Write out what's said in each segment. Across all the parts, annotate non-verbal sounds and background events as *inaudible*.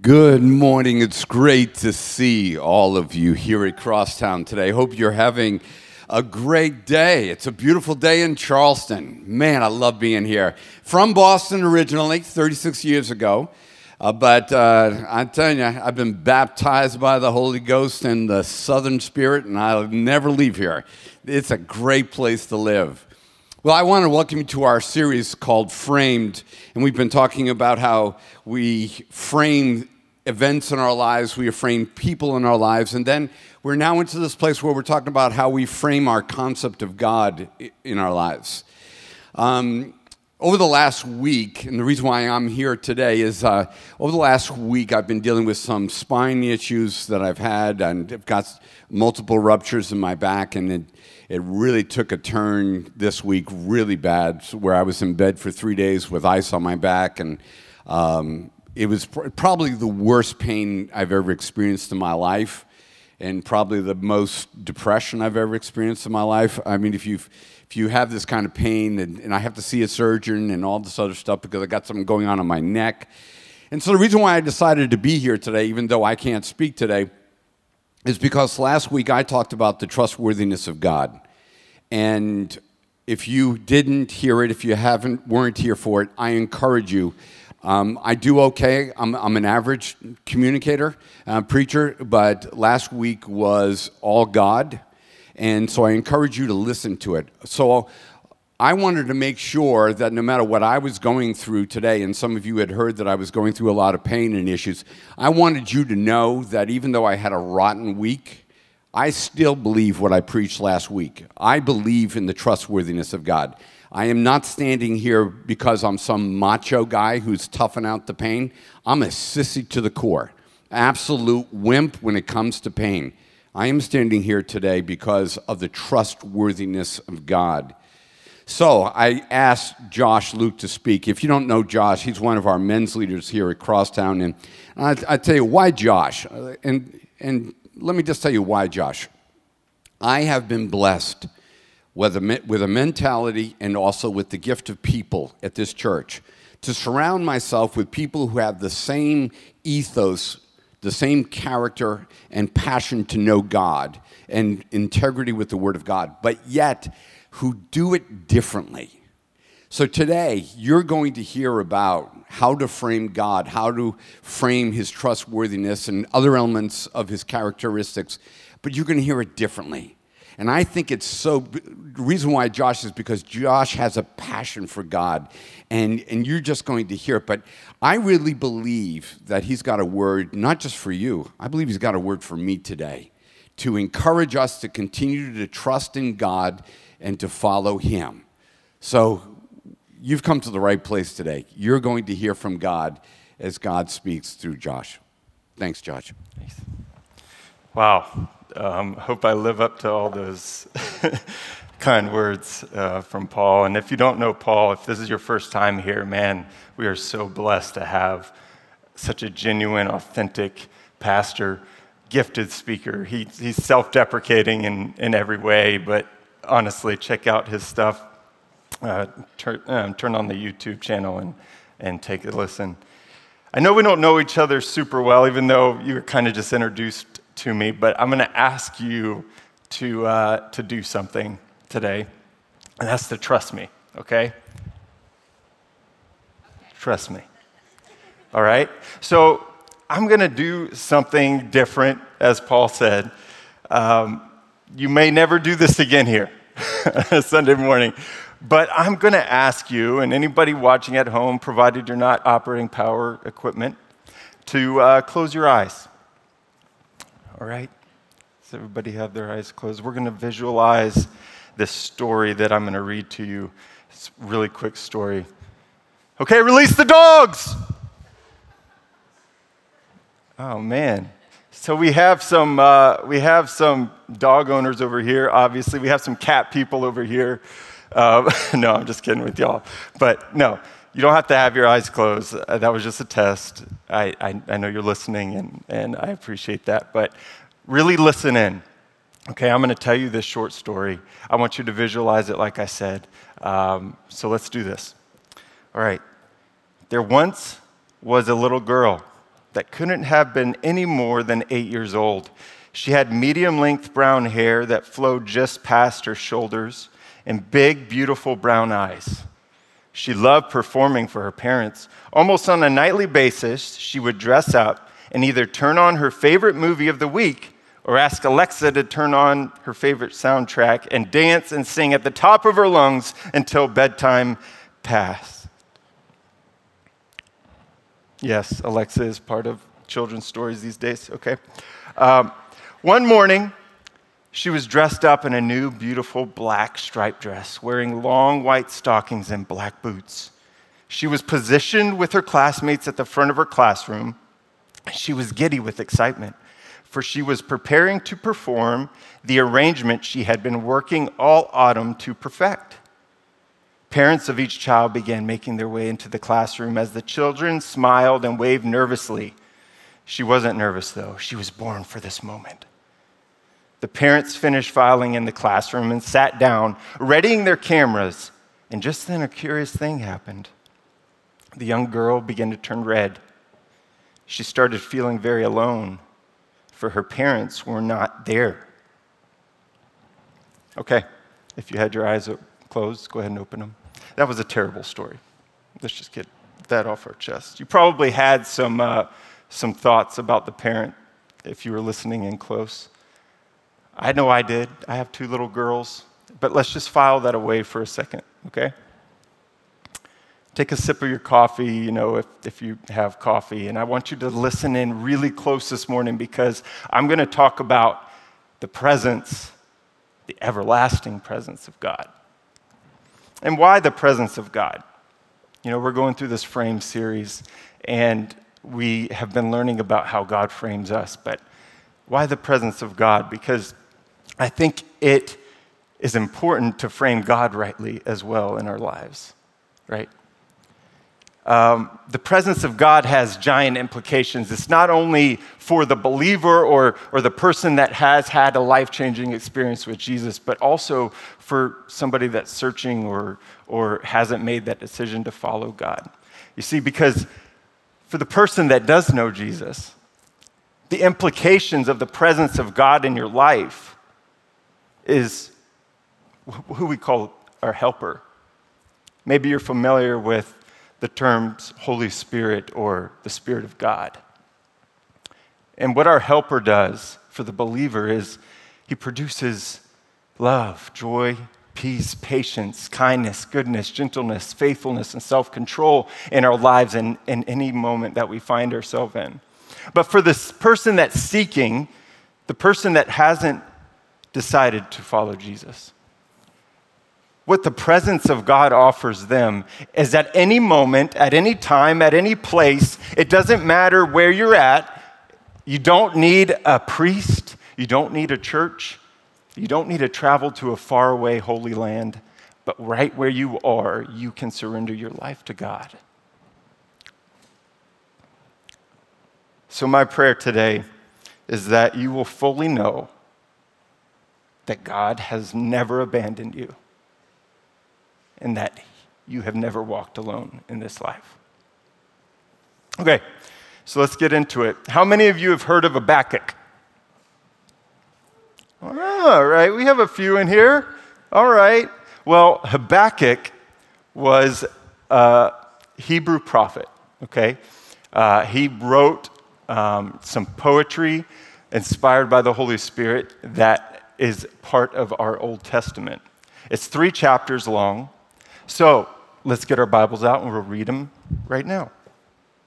Good morning. It's great to see all of you here at Crosstown today. Hope you're having a great day. It's a beautiful day in Charleston. Man, I love being here. From Boston originally, 36 years ago. Uh, but uh, I'm telling you, I've been baptized by the Holy Ghost and the Southern Spirit, and I'll never leave here. It's a great place to live. Well, I want to welcome you to our series called Framed, and we've been talking about how we frame events in our lives, we frame people in our lives, and then we're now into this place where we're talking about how we frame our concept of God in our lives. Um, over the last week, and the reason why I'm here today is uh, over the last week, I've been dealing with some spine issues that I've had, and I've got multiple ruptures in my back, and it, it really took a turn this week really bad, where I was in bed for three days with ice on my back, and um, it was pr- probably the worst pain I've ever experienced in my life, and probably the most depression I've ever experienced in my life. I mean, if you've if you have this kind of pain and, and I have to see a surgeon and all this other stuff because I got something going on in my neck. And so the reason why I decided to be here today, even though I can't speak today, is because last week I talked about the trustworthiness of God. And if you didn't hear it, if you haven't weren't here for it, I encourage you. Um, I do okay. I'm, I'm an average communicator, uh, preacher, but last week was all God. And so I encourage you to listen to it. So I wanted to make sure that no matter what I was going through today, and some of you had heard that I was going through a lot of pain and issues, I wanted you to know that even though I had a rotten week, I still believe what I preached last week. I believe in the trustworthiness of God. I am not standing here because I'm some macho guy who's toughing out the pain. I'm a sissy to the core, absolute wimp when it comes to pain. I am standing here today because of the trustworthiness of God. So I asked Josh Luke to speak. If you don't know Josh, he's one of our men's leaders here at Crosstown. And I, I tell you, why Josh? And, and let me just tell you why Josh. I have been blessed with a, with a mentality and also with the gift of people at this church to surround myself with people who have the same ethos the same character and passion to know God and integrity with the Word of God, but yet who do it differently. So today, you're going to hear about how to frame God, how to frame His trustworthiness and other elements of His characteristics, but you're going to hear it differently. And I think it's so, reason why Josh is because Josh has a passion for God, and, and you're just going to hear it. But I really believe that he's got a word, not just for you, I believe he's got a word for me today to encourage us to continue to trust in God and to follow him. So you've come to the right place today. You're going to hear from God as God speaks through Josh. Thanks, Josh. Thanks. Wow. Um, hope I live up to all those *laughs* kind words uh, from Paul. And if you don't know Paul, if this is your first time here, man, we are so blessed to have such a genuine, authentic pastor, gifted speaker. He, he's self deprecating in, in every way, but honestly, check out his stuff. Uh, turn, um, turn on the YouTube channel and, and take a listen. I know we don't know each other super well, even though you were kind of just introduced to me, but I'm going to ask you to, uh, to do something today, and that's to trust me, okay? Trust me. All right? So I'm going to do something different, as Paul said. Um, you may never do this again here, *laughs* Sunday morning. But I'm going to ask you, and anybody watching at home, provided you're not operating power equipment, to uh, close your eyes all right? Does everybody have their eyes closed? We're going to visualize this story that I'm going to read to you. It's a really quick story. Okay, release the dogs! Oh, man. So we have some uh, we have some dog owners over here. Obviously, we have some cat people over here. Uh, *laughs* no, I'm just kidding with y'all. But no, you don't have to have your eyes closed. Uh, that was just a test. I, I, I, know you're listening, and, and I appreciate that. But really listen in. Okay, I'm going to tell you this short story. I want you to visualize it like I said. Um, so let's do this. All right. There once was a little girl that couldn't have been any more than eight years old. She had medium length brown hair that flowed just past her shoulders and big, beautiful brown eyes. She loved performing for her parents. Almost on a nightly basis, she would dress up and either turn on her favorite movie of the week or ask Alexa to turn on her favorite soundtrack and dance and sing at the top of her lungs until bedtime passed. Yes, Alexa is part of children's stories these days, okay? Um, one morning, she was dressed up in a new, beautiful black striped dress, wearing long white stockings and black boots. She was positioned with her classmates at the front of her classroom. She was giddy with excitement, for she was preparing to perform the arrangement she had been working all autumn to perfect. Parents of each child began making their way into the classroom as the children smiled and waved nervously. She wasn't nervous, though. She was born for this moment. The parents finished filing in the classroom and sat down, readying their cameras. And just then, a curious thing happened. The young girl began to turn red. She started feeling very alone, for her parents were not there. Okay, if you had your eyes closed, go ahead and open them. That was a terrible story. Let's just get that off our chest. You probably had some, uh, some thoughts about the parent if you were listening in close. I know I did. I have two little girls. But let's just file that away for a second, okay? Take a sip of your coffee, you know, if, if you have coffee. And I want you to listen in really close this morning because I'm going to talk about the presence, the everlasting presence of God. And why the presence of God? You know, we're going through this frame series, and we have been learning about how God frames us. But why the presence of God? Because I think it is important to frame God rightly as well in our lives, right? Um, the presence of God has giant implications. It's not only for the believer or, or the person that has had a life changing experience with Jesus, but also for somebody that's searching or, or hasn't made that decision to follow God. You see, because for the person that does know Jesus, the implications of the presence of God in your life is who we call our helper. Maybe you're familiar with the terms Holy Spirit or the Spirit of God. And what our helper does for the believer is he produces love, joy, peace, patience, kindness, goodness, gentleness, faithfulness, and self control in our lives in, in any moment that we find ourselves in. But for this person that's seeking, the person that hasn't decided to follow Jesus. What the presence of God offers them is at any moment, at any time, at any place, it doesn't matter where you're at. You don't need a priest, you don't need a church, you don't need to travel to a faraway holy land, but right where you are, you can surrender your life to God. So, my prayer today is that you will fully know that God has never abandoned you and that you have never walked alone in this life. Okay, so let's get into it. How many of you have heard of Habakkuk? All right, we have a few in here. All right. Well, Habakkuk was a Hebrew prophet, okay? Uh, he wrote um, some poetry inspired by the Holy Spirit that is part of our Old Testament. It's three chapters long. So let's get our Bibles out and we'll read them right now.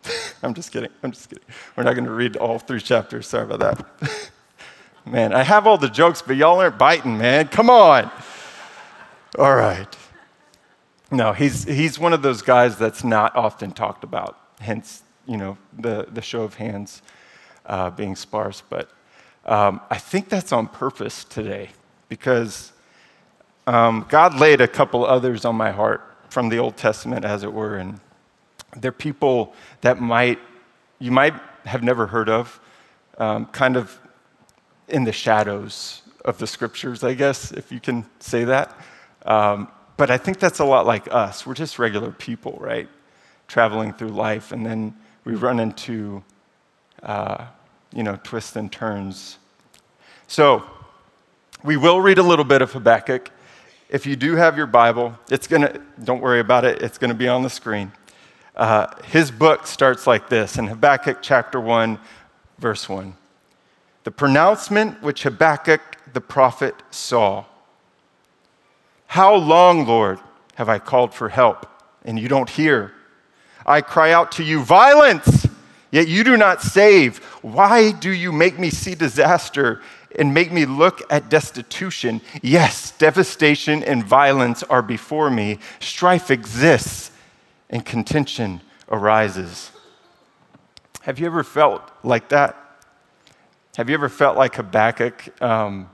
*laughs* I'm just kidding. I'm just kidding. We're not going to read all three chapters. Sorry about that. *laughs* man, I have all the jokes, but y'all aren't biting, man. Come on. All right. No, he's, he's one of those guys that's not often talked about, hence, you know, the, the show of hands uh, being sparse. But um, I think that's on purpose today because um, God laid a couple others on my heart from the Old Testament, as it were, and they're people that might you might have never heard of, um, kind of in the shadows of the scriptures, I guess, if you can say that. Um, but I think that's a lot like us. We're just regular people, right? Traveling through life, and then we run into uh, you know, twists and turns. So, we will read a little bit of Habakkuk. If you do have your Bible, it's to, don't worry about it, it's to be on the screen. Uh, his book starts like this in Habakkuk chapter 1, verse 1. The pronouncement which Habakkuk the prophet saw. How long, Lord, have I called for help, and you don't hear? I cry out to you, violence, yet you do not save. Why do you make me see disaster and make me look at destitution? Yes, devastation and violence are before me. Strife exists and contention arises. Have you ever felt like that? Have you ever felt like Habakkuk? Um,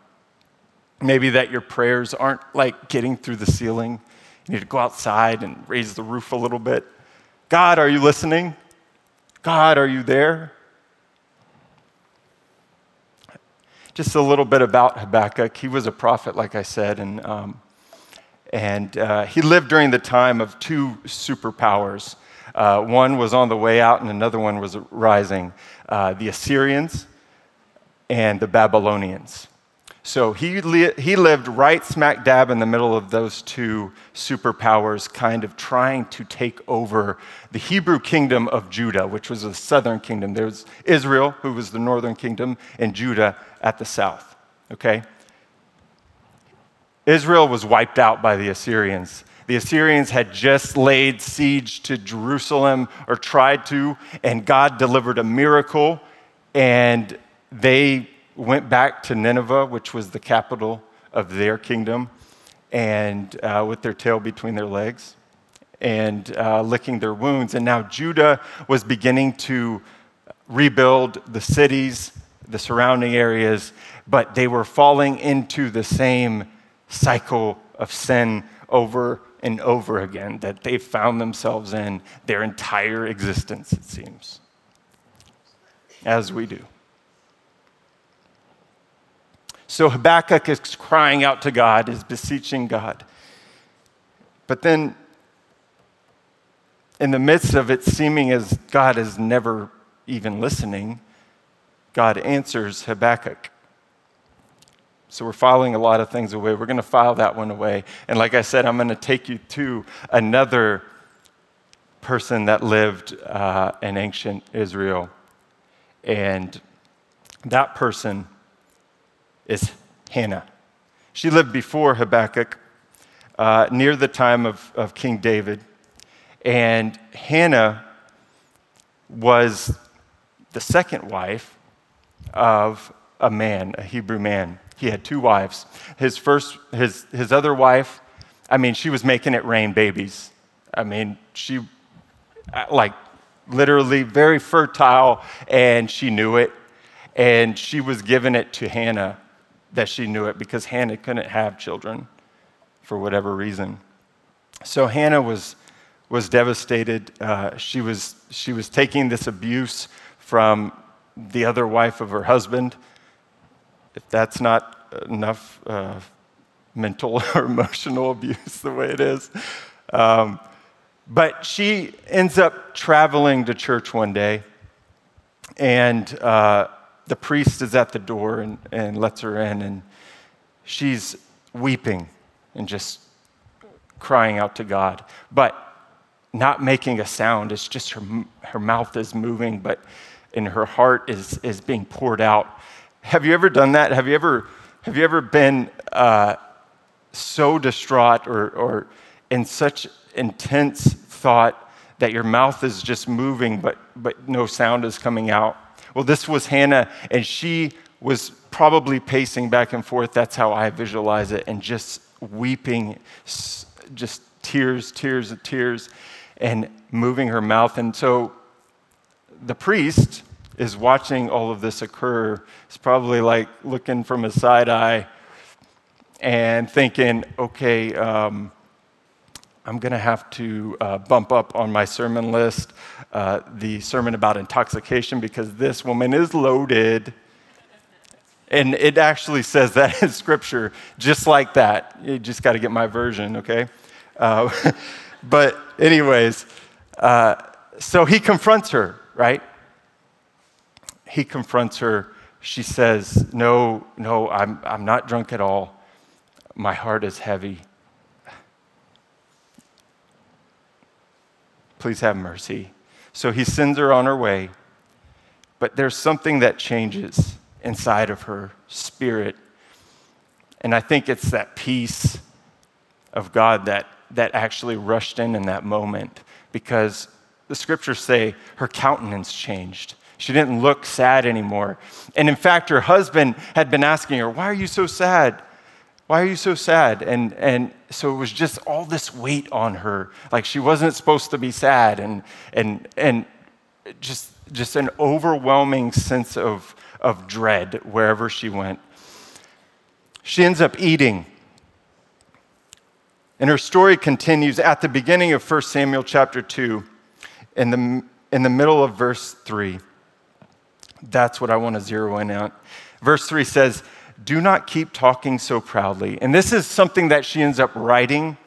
maybe that your prayers aren't like getting through the ceiling. You need to go outside and raise the roof a little bit. God, are you listening? God, are you there? Just a little bit about Habakkuk. He was a prophet, like I said, and, um, and uh, he lived during the time of two superpowers. Uh, one was on the way out, and another one was rising uh, the Assyrians and the Babylonians. So he, li- he lived right smack dab in the middle of those two superpowers, kind of trying to take over the Hebrew kingdom of Judah, which was the southern kingdom. There was Israel, who was the northern kingdom, and Judah at the south. Okay? Israel was wiped out by the Assyrians. The Assyrians had just laid siege to Jerusalem, or tried to, and God delivered a miracle, and they went back to Nineveh, which was the capital of their kingdom, and uh, with their tail between their legs and uh, licking their wounds. And now Judah was beginning to rebuild the cities, the surrounding areas, but they were falling into the same cycle of sin over and over again that they found themselves in their entire existence, it seems, as we do. So Habakkuk is crying out to God, is beseeching God. But then, in the midst of it seeming as God is never even listening, God answers Habakkuk. So we're filing a lot of things away. We're going to file that one away. And like I said, I'm going to take you to another person that lived uh, in ancient Israel. And that person is Hannah. She lived before Habakkuk, uh, near the time of, of King David. And Hannah was the second wife of a man, a Hebrew man. He had two wives. His first, his, his other wife, I mean, she was making it rain babies. I mean, she, uh, like, literally very fertile, and she knew it. And she was giving it to Hannah that she knew it because Hannah couldn't have children for whatever reason. So Hannah was, was devastated. Uh, she, was, she was taking this abuse from the other wife of her husband. If that's not enough uh, mental *laughs* or emotional abuse the way it is. Um, but she ends up traveling to church one day, and uh, the priest is at the door and, and lets her in, and she's weeping and just crying out to God, but not making a sound. It's just her, her mouth is moving, but in her heart is, is being poured out. Have you ever done that? Have you ever, have you ever been uh, so distraught or, or in such intense thought that your mouth is just moving, but, but no sound is coming out? Well, this was Hannah, and she was probably pacing back and forth. That's how I visualize it, and just weeping, just tears, tears, of tears, and moving her mouth. And so the priest is watching all of this occur. It's probably like looking from a side eye and thinking, okay, um, I'm going to have to uh, bump up on my sermon list uh, the sermon about intoxication because this woman is loaded. And it actually says that in scripture, just like that. You just got to get my version, okay? Uh, *laughs* but, anyways, uh, so he confronts her, right? he confronts her. She says, No, no, I'm, I'm not drunk at all. My heart is heavy. Please have mercy. So he sends her on her way, but there's something that changes inside of her spirit. And I think it's that peace of God that, that actually rushed in in that moment because the scriptures say her countenance changed. She didn't look sad anymore. And in fact, her husband had been asking her, Why are you so sad? Why are you so sad? And, and so it was just all this weight on her. Like she wasn't supposed to be sad, and, and, and just, just an overwhelming sense of, of dread wherever she went. She ends up eating. And her story continues at the beginning of 1 Samuel chapter 2, in the, in the middle of verse 3. That's what I want to zero in on. Verse 3 says, Do not keep talking so proudly. And this is something that she ends up writing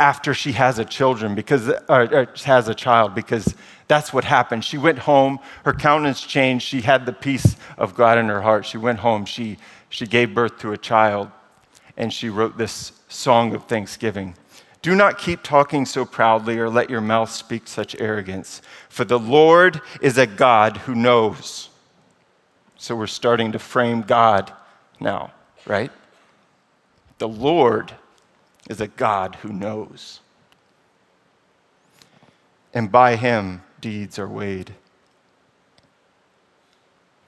after she has a children because or, or has a child because that's what happened. She went home, her countenance changed, she had the peace of God in her heart. She went home, she, she gave birth to a child, and she wrote this song of thanksgiving. Do not keep talking so proudly or let your mouth speak such arrogance, for the Lord is a God who knows. So we're starting to frame God now, right? The Lord is a God who knows. And by him, deeds are weighed.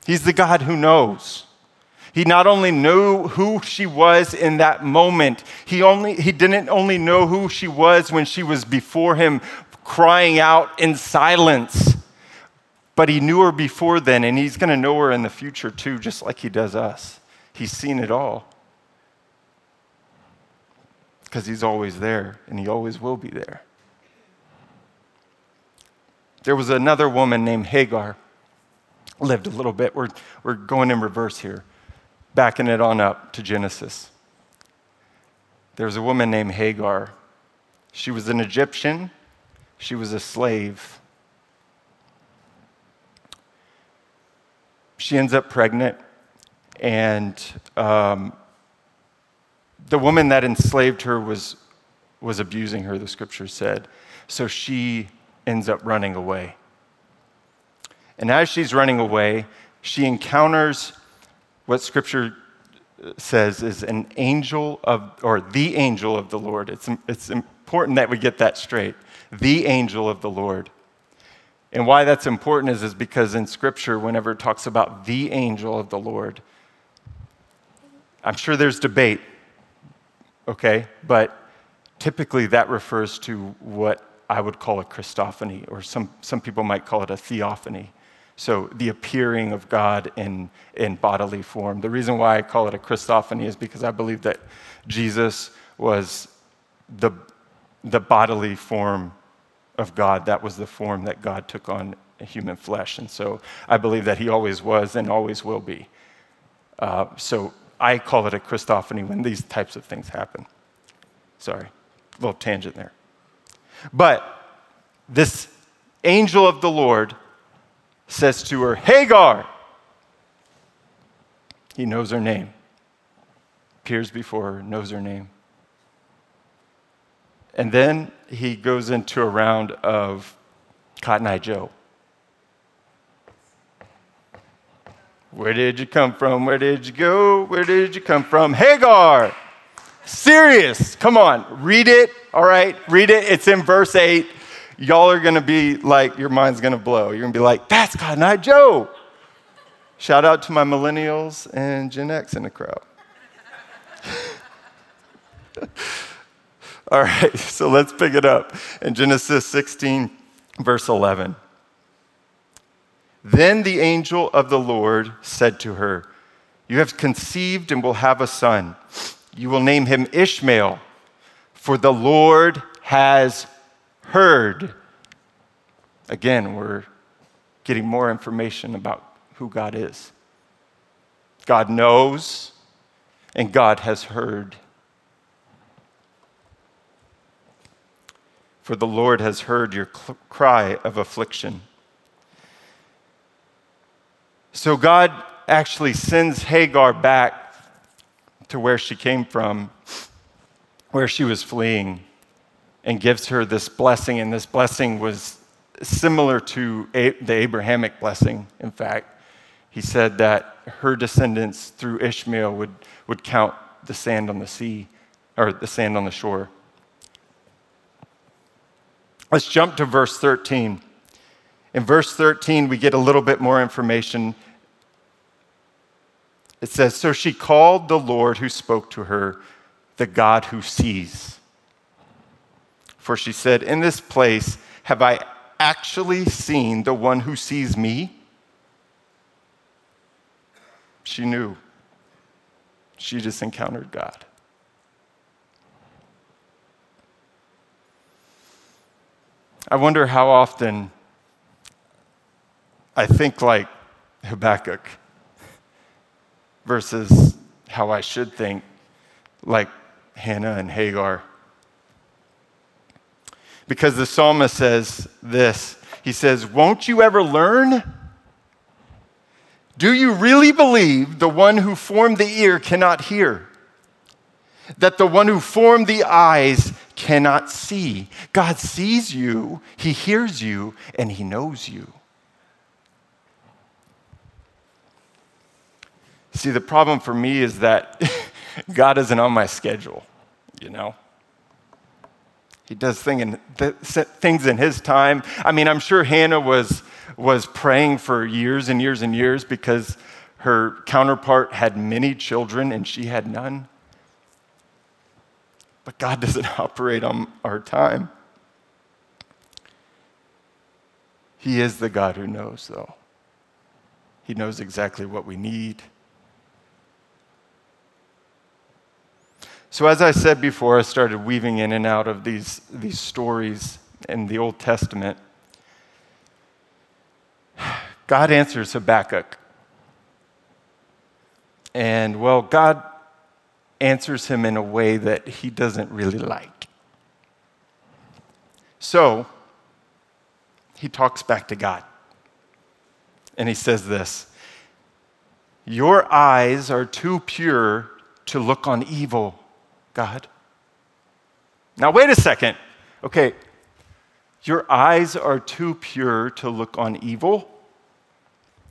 He's the God who knows. He not only knew who she was in that moment, he, only, he didn't only know who she was when she was before him crying out in silence, but he knew her before then, and he's going to know her in the future too, just like he does us. He's seen it all. Because he's always there, and he always will be there. There was another woman named Hagar, lived a little bit. We're, we're going in reverse here backing it on up to Genesis. There's a woman named Hagar. She was an Egyptian, she was a slave. She ends up pregnant, and um, the woman that enslaved her was, was abusing her, the scripture said. So she ends up running away. And as she's running away, she encounters what scripture says is an angel of, or the angel of the Lord. It's, it's important that we get that straight. The angel of the Lord. And why that's important is, is because in scripture, whenever it talks about the angel of the Lord, I'm sure there's debate, okay? But typically that refers to what I would call a Christophany, or some, some people might call it a theophany. So, the appearing of God in, in bodily form. The reason why I call it a Christophany is because I believe that Jesus was the, the bodily form of God. That was the form that God took on human flesh. And so, I believe that he always was and always will be. Uh, so, I call it a Christophany when these types of things happen. Sorry, little tangent there. But this angel of the Lord says to her, Hagar. He knows her name, appears before her, knows her name. And then he goes into a round of Cotton Eye Joe. Where did you come from? Where did you go? Where did you come from? Hagar! Serious. Come on, read it. All right, read it. It's in verse 8 y'all are to be like, your mind's to blow. You're to be like, that's Cotton Eye Joe. Shout out to my millennials and Gen X in the crowd. *laughs* All right, *laughs* so let's pick it up in Genesis 16, verse 11. Then the angel of the Lord said to her, You have conceived and will have a son. You will name him Ishmael, for the Lord has heard. Again, we're getting more information about who God is. God knows, and God has heard. For the Lord has heard your cry of affliction. So God actually sends Hagar back to where she came from, where she was fleeing, and gives her this blessing. And this blessing was similar to the Abrahamic blessing, in fact. He said that her descendants through Ishmael would, would count the sand on the sea, or the sand on the shore. Let's jump to verse 13. In verse 13, we get a little bit more information. It says, So she called the Lord who spoke to her, the God who sees. For she said, In this place have I actually seen the one who sees me? She knew. She just encountered God. I wonder how often I think like Habakkuk versus how I should think like Hannah and Hagar. Because the psalmist says this He says, Won't you ever learn? Do you really believe the one who formed the ear cannot hear? That the one who formed the eyes cannot see? God sees you, He hears you, and He knows you. See, the problem for me is that *laughs* God isn't on my schedule, you know? He does thing in, things in his time. I mean, I'm sure Hannah was was praying for years and years and years because her counterpart had many children and she had none. But God doesn't *laughs* operate on our time. He is the God who knows, though. He knows exactly what we need. So, as I said before, I started weaving in and out of these, these stories in the Old Testament. *sighs* God answers Habakkuk. And well, God answers him in a way that he doesn't really like. So he talks back to God. And he says this Your eyes are too pure to look on evil, God. Now, wait a second. Okay, your eyes are too pure to look on evil.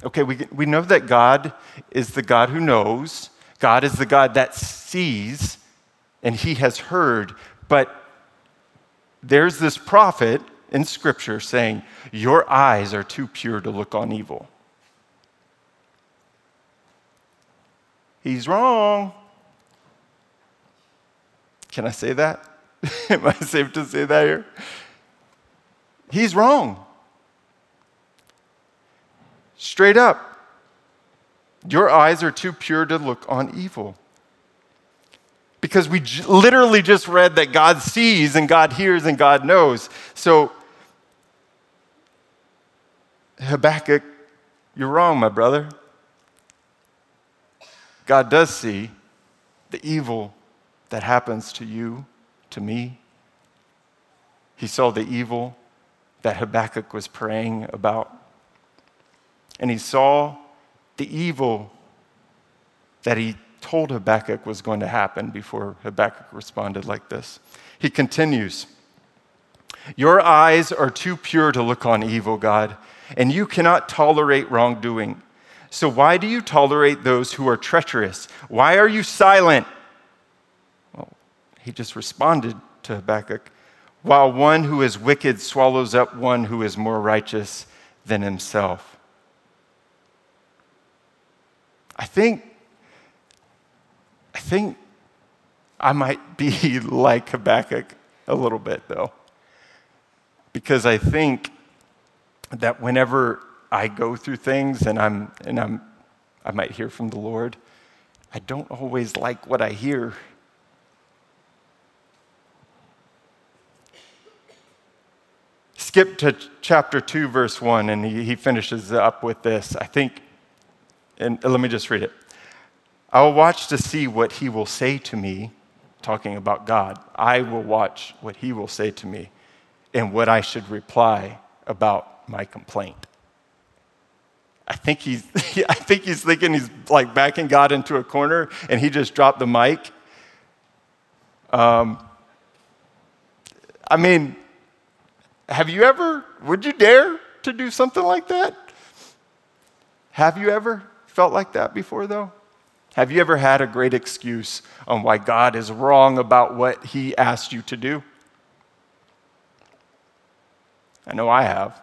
Okay, we, we know that God is the God who knows, God is the God that sees, and he has heard. But there's this prophet in Scripture saying, Your eyes are too pure to look on evil. He's wrong. Can I say that? *laughs* Am I safe to say that here? He's wrong. Straight up. Your eyes are too pure to look on evil. Because we j- literally just read that God sees and God hears and God knows. So, Habakkuk, you're wrong, my brother. God does see the evil that happens to you, to me. He saw the evil that Habakkuk was praying about and he saw the evil that he told Habakkuk was going to happen before Habakkuk responded like this. He continues Your eyes are too pure to look on evil, God, and you cannot tolerate wrongdoing. So why do you tolerate those who are treacherous? Why are you silent? Well, he just responded to Habakkuk. While one who is wicked swallows up one who is more righteous than himself. I think, I think I might be *laughs* like Habakkuk a little bit, though, because I think that whenever I go through things and I'm and I'm I might hear from the Lord, I don't always like what I hear. Skip to chapter 2, verse 1, and he, he finishes up with this. I think and let me just read it. I will watch to see what he will say to me, talking about God. I will watch what he will say to me and what I should reply about my complaint. I think he's, *laughs* I think he's thinking he's like backing God into a corner and he just dropped the mic. Um, I mean, have you ever, would you dare to do something like that? Have you ever felt like that before, though? Have you ever had a great excuse on why God is wrong about what He asked you to do? I know I have.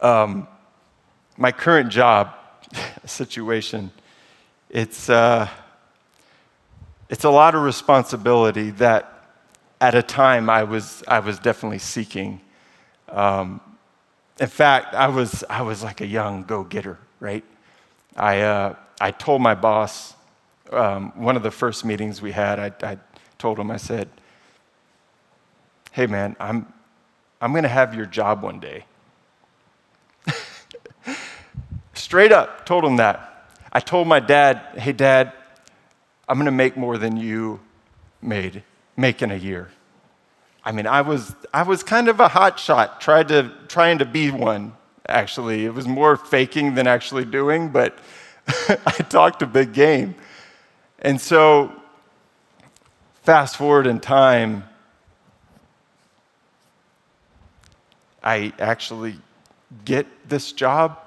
Um, my current job *laughs* situation, it's, uh, it's a lot of responsibility that at a time I was, I was definitely seeking. Um, in fact, I was, I was like a young go getter, right? I, uh, I told my boss, um, one of the first meetings we had, I, I told him, I said, hey man, I'm, I'm going to have your job one day. *laughs* Straight up, told him that. I told my dad, hey dad, I'm going to make more than you made, make in a year. I mean, I was, I was kind of a hot shot, tried to, trying to be one, actually. It was more faking than actually doing, but *laughs* I talked a big game. And so, fast forward in time, I actually get this job.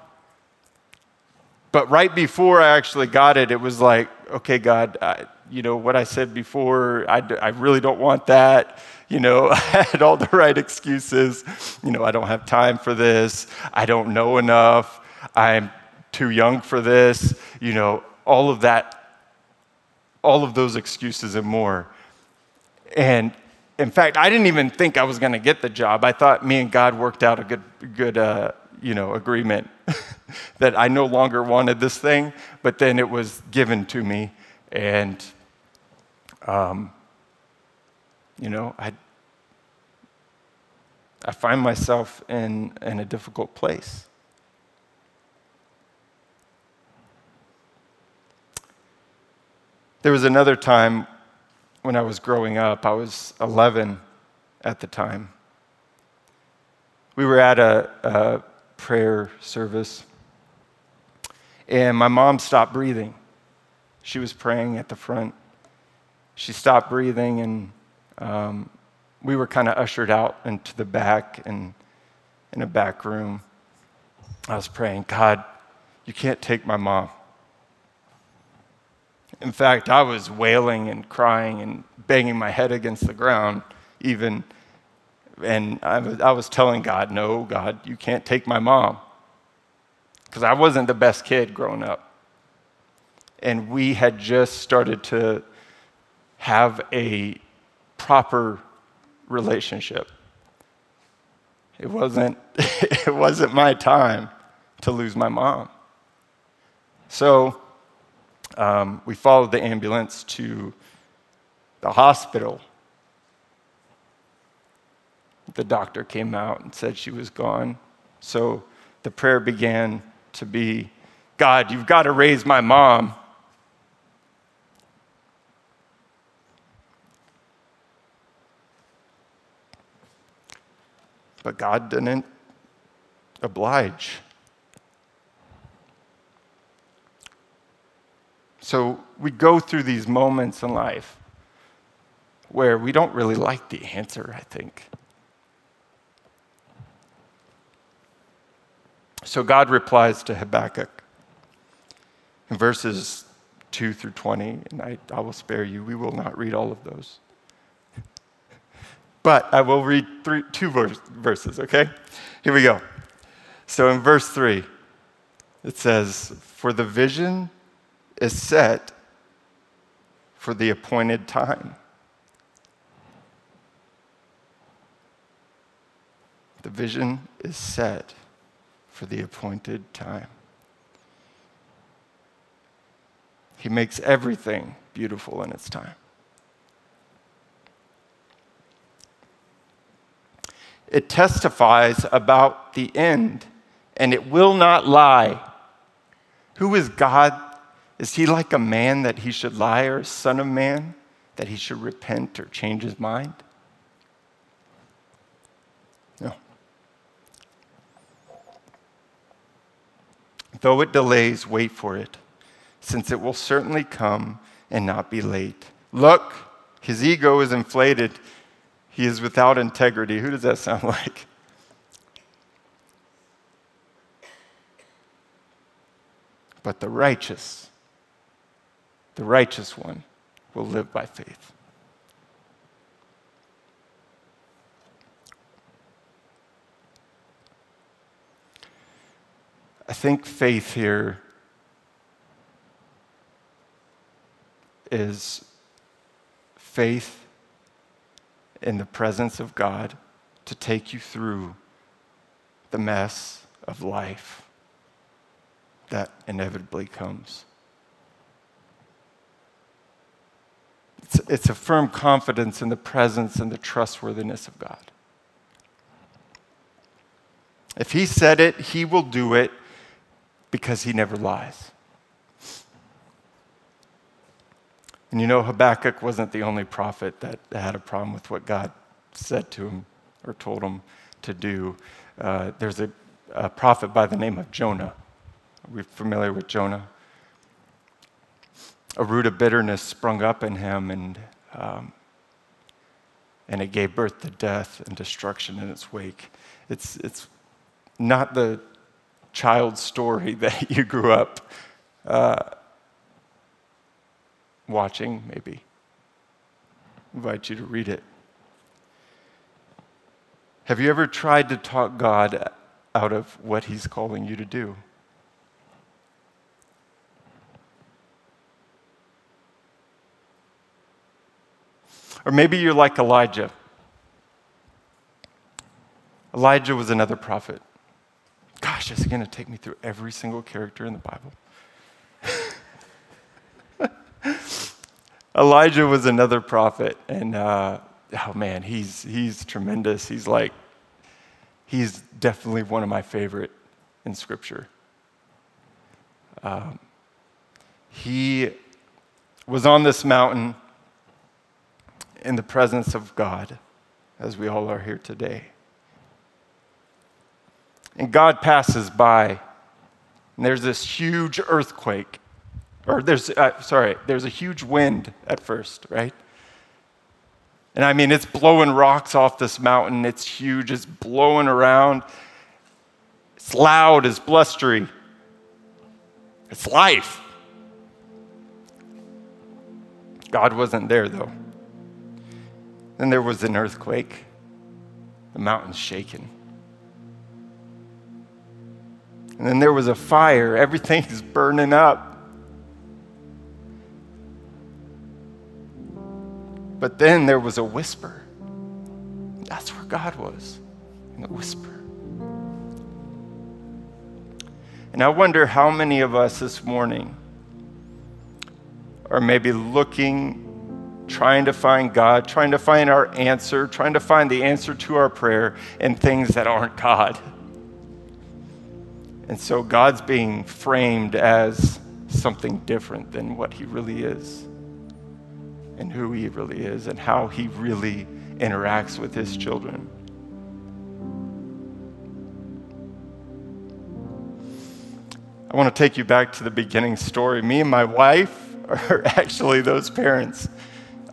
But right before I actually got it, it was like, okay, God, I, you know, what I said before, I, I really don't want that. You know, *laughs* I had all the right excuses. You know, I don't have time for this. I don't know enough. I'm too young for this. You know, all of that, all of those excuses and more. And in fact, I didn't even think I was going to get the job. I thought me and God worked out a good, good uh, you know, agreement *laughs* that I no longer wanted this thing, but then it was given to me, and um, you know, I I find myself in, in a difficult place. There was another time when I was growing up, I was 11 at the time. We were at a, a prayer service, and my mom stopped breathing. She was praying at the front. She stopped breathing, and um, we were kind of ushered out into the back and in a back room. I was praying, God, you can't take my mom. In fact, I was wailing and crying and banging my head against the ground, even. And I was, I was telling God, no, God, you can't take my mom. Because I wasn't the best kid growing up. And we had just started to have a proper relationship. It wasn't, *laughs* it wasn't my time to lose my mom. So um, we followed the ambulance to the hospital. The doctor came out and said she was gone. So the prayer began to be God, you've got to raise my mom. But God didn't oblige. So we go through these moments in life where we don't really like the answer, I think. So God replies to Habakkuk in verses 2 through 20, and I, I will spare you. We will not read all of those. But I will read three, two verse, verses, okay? Here we go. So in verse 3, it says, For the vision is set for the appointed time. The vision is set for the appointed time. He makes everything beautiful in its time. It testifies about the end, and it will not lie. Who is God? Is he like a man that he should lie, or a son of man that he should repent or change his mind? No. Though it delays, wait for it, since it will certainly come and not be late. Look, his ego is inflated. He is without integrity. Who does that sound *laughs* like? But the righteous, the righteous one, will live by faith. I think faith here is faith in the presence of God to take you through the mess of life that inevitably comes. It's, it's a firm confidence in the presence and the trustworthiness of God. If He said it, He will do it because he never lies. And you know, Habakkuk wasn't the only prophet that had a problem with what God said to him or told him to do. Uh, there's a, a, prophet by the name of Jonah. Are we familiar with Jonah? A root of bitterness sprung up in him, and, um, and it gave birth to death and destruction in its wake. It's, it's not the child story *laughs* that you grew up uh, watching, maybe. Invite you to read it. Have you ever tried to talk God out of what He's calling you to do? Or maybe you're like Elijah. Elijah was another prophet. Gosh, is he going to take me through every single character in the Bible? Elijah was another prophet, and uh, oh man, he's, he's tremendous. He's like, he's definitely one of my favorite in Scripture. Um, he was on this mountain in the presence of God, as we all are here today and God passes by, and there's this huge earthquake, or there's, uh, sorry, there's a huge wind at first, right? And I mean, it's blowing rocks off this mountain. It's huge, it's blowing around. It's loud, it's blustery. It's life. God wasn't there, though. Then there was an earthquake, the mountain's shaking. And then there was a fire. Everything's burning up. But then there was a whisper. That's where God was, in the whisper. And I wonder how many of us this morning are maybe looking, trying to find God, trying to find our answer, trying to find the answer to our prayer in things that aren't God. And so God's being framed as something different than what he really is, and who he really is, and how he really interacts with his children. I want to take you back to the beginning story. Me and my wife *laughs* are actually those parents.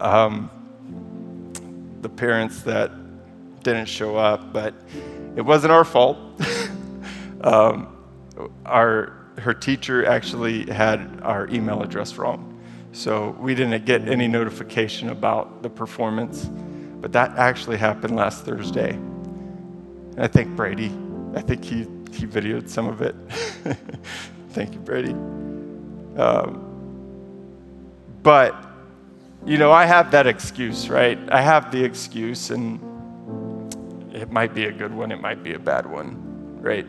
Um, the parents that didn't show up, but it wasn't our fault. *laughs* um, our her teacher actually had our email address wrong. So we didn't get any notification about the performance. But that actually happened last Thursday. And I think Brady, I think he, he videoed some of it. *laughs* Thank you, Brady. Um, but, you know, I have that excuse, right? I have the excuse, and it might be a good one, it might be a bad one, right?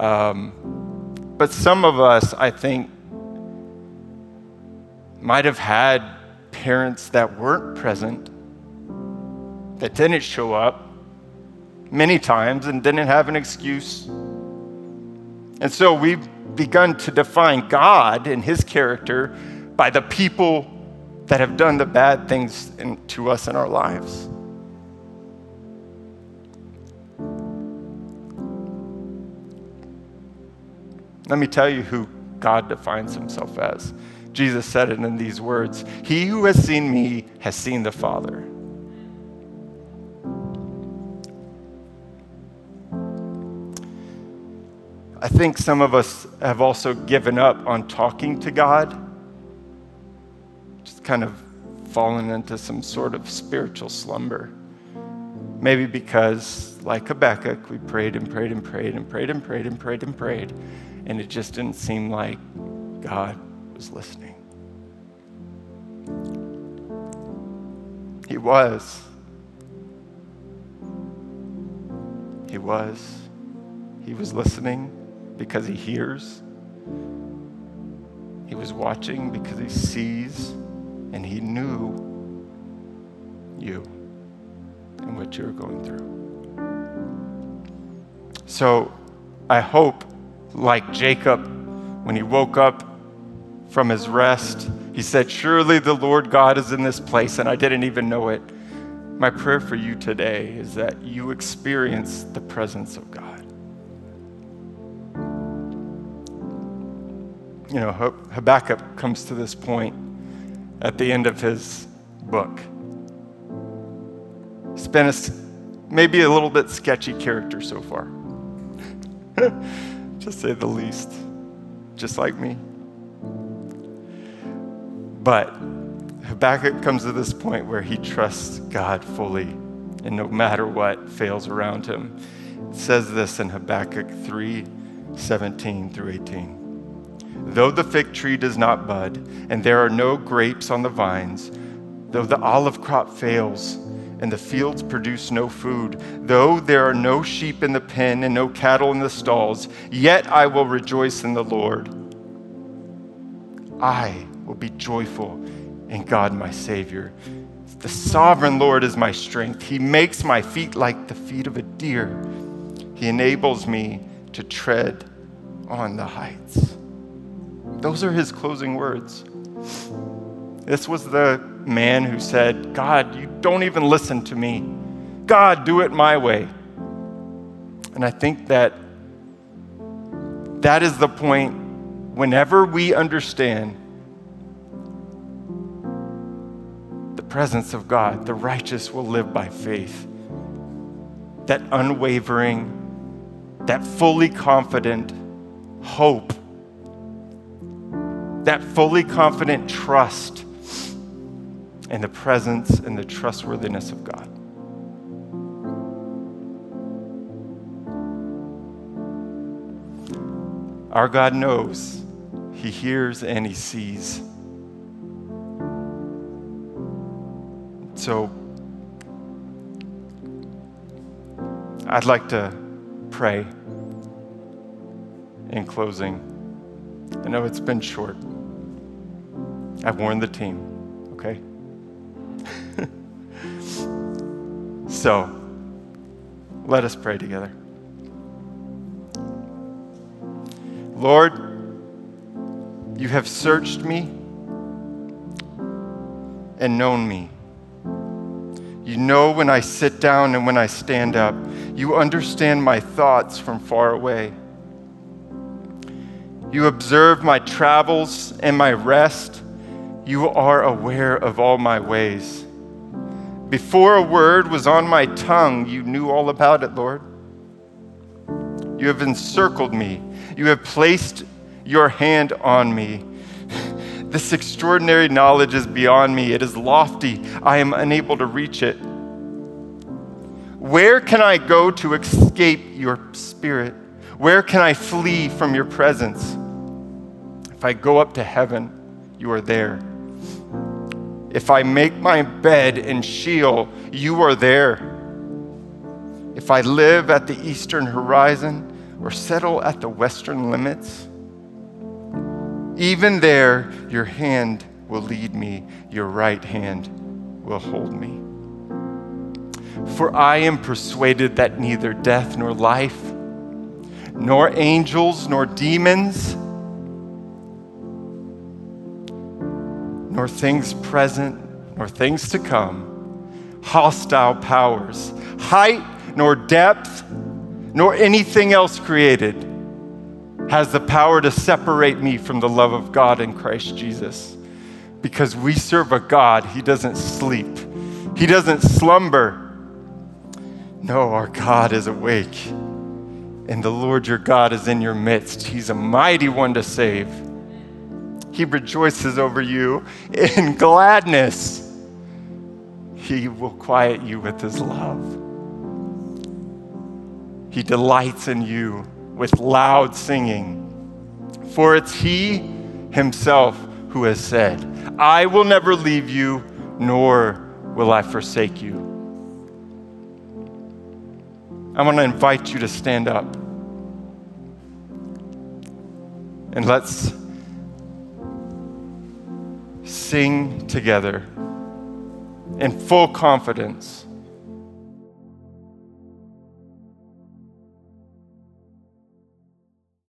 Um, but some of us, I think, might have had parents that weren't present, that didn't show up many times and didn't have an excuse. And so we've begun to define God and his character by the people that have done the bad things in, to us in our lives. Let me tell you who God defines himself as. Jesus said it in these words He who has seen me has seen the Father. I think some of us have also given up on talking to God, just kind of fallen into some sort of spiritual slumber. Maybe because, like Habakkuk, we prayed and prayed and prayed and prayed and prayed and prayed and prayed, and it just didn't seem like God was listening. He was. He was. He was listening because he hears. He was watching because he sees, and he knew you and what you're going through. So I hope, like Jacob, when he woke up from his rest. He said, Surely the Lord God is in this place, and I didn't even know it. My prayer for you today is that you experience the presence of God. You know, Habakkuk comes to this point at the end of his book. He's been a, maybe a little bit sketchy character so far, *laughs* to say the least, just like me. But Habakkuk comes to this point where he trusts God fully, and no matter what fails around him. It says this in Habakkuk 3 17 through 18. Though the fig tree does not bud, and there are no grapes on the vines, though the olive crop fails, and the fields produce no food, though there are no sheep in the pen and no cattle in the stalls, yet I will rejoice in the Lord. I will be joyful in God my Savior. The sovereign Lord is my strength. He makes my feet like the feet of a deer. He enables me to tread on the heights. Those are his closing words. This was the man who said, God, you don't even listen to me. God, do it my way. And I think that that is the point whenever we understand presence of God, the righteous will live by faith. That unwavering, that fully confident hope, that fully confident trust in the presence and the trustworthiness of God. Our God knows, He hears and He sees. So I'd like to pray in closing. I know it's been short. I've warned the team, okay? *laughs* so let us pray together. Lord, you have searched me and known me. You know when I sit down and when I stand up. You understand my thoughts from far away. You observe my travels and my rest. You are aware of all my ways. Before a word was on my tongue, you knew all about it, Lord. You have encircled me. You have placed your hand on me. This extraordinary knowledge is beyond me. It is lofty. I am unable to reach it. Where can I go to escape your spirit? Where can I flee from your presence? If I go up to heaven, you are there. If I make my bed in Sheol, you are there. If I live at the eastern horizon or settle at the western limits, even there, your hand will lead me, your right hand will hold me. For I am persuaded that neither death nor life, nor angels nor demons, nor things present, nor things to come, hostile powers, height nor depth, nor anything else created has the power to separate me from the love of God in Christ Jesus. Because we serve a God, He doesn't sleep, He doesn't slumber. No, our God is awake. And the Lord your God is in your midst. He's a mighty one to save. He rejoices over you in *laughs* gladness. He will quiet you with His love. He delights in you with loud singing. For it's He Himself who has said, I will never leave you, nor will I forsake you. I want to invite you to stand up. And let's sing together in full confidence